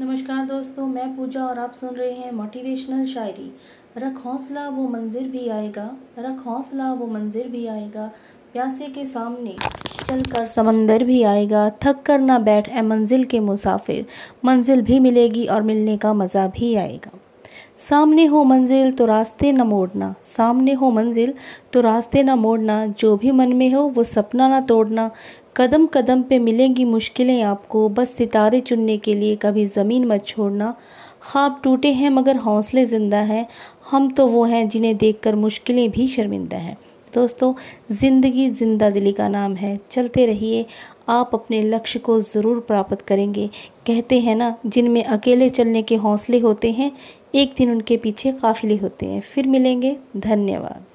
नमस्कार दोस्तों, मैं पूजा और आप सुन रहे हैं मोटिवेशनल शायरी। रख हौसला, वो मंजिल भी आएगा। रख हौसला, वो मंजिल भी आएगा। प्यासे के सामने चल कर समंदर भी आएगा। थक कर ना बैठ ए मंजिल के मुसाफिर। मंजिल भी मिलेगी और मिलने का मज़ा भी आएगा। सामने हो मंजिल तो रास्ते न मोड़ना। सामने हो मंजिल तो रास्ते न मोड़ना। जो भी मन में हो, वो सपना ना तोड़ना। कदम कदम पे मिलेंगी मुश्किलें आपको। बस सितारे चुनने के लिए कभी ज़मीन मत छोड़ना। ख्वाब टूटे हैं मगर हौसले ज़िंदा हैं। हम तो वो हैं जिन्हें देखकर मुश्किलें भी शर्मिंदा हैं। दोस्तों, ज़िंदगी ज़िंदा दिली का नाम है। चलते रहिए। आप अपने लक्ष्य को ज़रूर प्राप्त करेंगे। कहते हैं ना, जिनमें अकेले चलने के हौसले होते हैं एक दिन उनके पीछे काफिले होते हैं। फिर मिलेंगे। धन्यवाद।